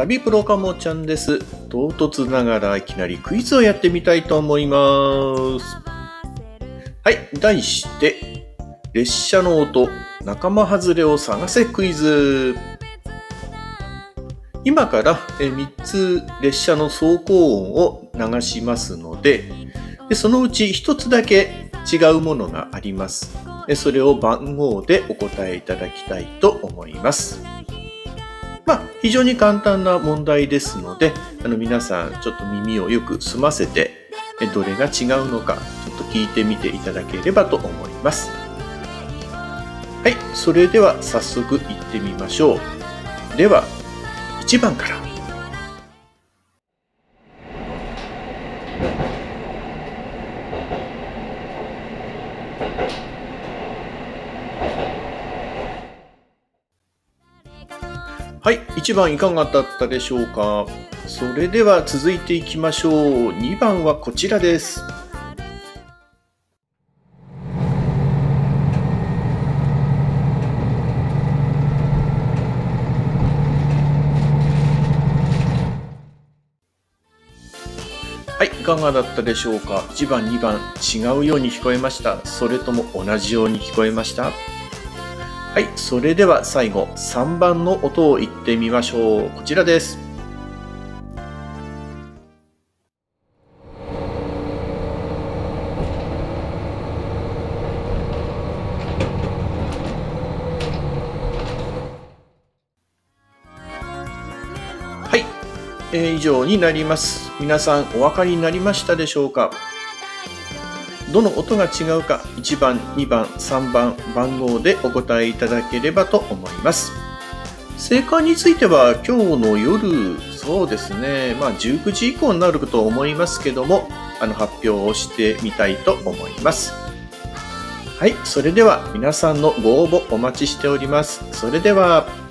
旅プロカモちゃんです。唐突ながらいきなりクイズをやってみたいと思います。はい、題して、列車の音、仲間外れを探せクイズ。今から3つ列車の走行音を流しますので、でそのうち1つだけ違うものがあります。それを番号でお答えいただきたいと思います。まあ、非常に簡単な問題ですので、あの皆さんちょっと耳をよく澄ませて、どれが違うのか、ちょっと聞いてみていただければと思います。はい、それでは早速行ってみましょう。では、1番から。はい、1番いかがだったでしょうか？それでは続いていきましょう。2番はこちらです。はい、いかがだったでしょうか ?1 番、2番違うように聞こえました。それとも同じように聞こえました？はい、それでは最後、3番の音を言ってみましょう。こちらです。はい、えー以上になります。皆さんお分かりになりましたでしょうか？どの音が違うか1番、2番、3番番号でお答えいただければと思います。正解については今日の夜、そうですね、まあ19時以降になると思いますけども、あの発表をしてみたいと思います。はい、それでは皆さんのご応募お待ちしております。それでは。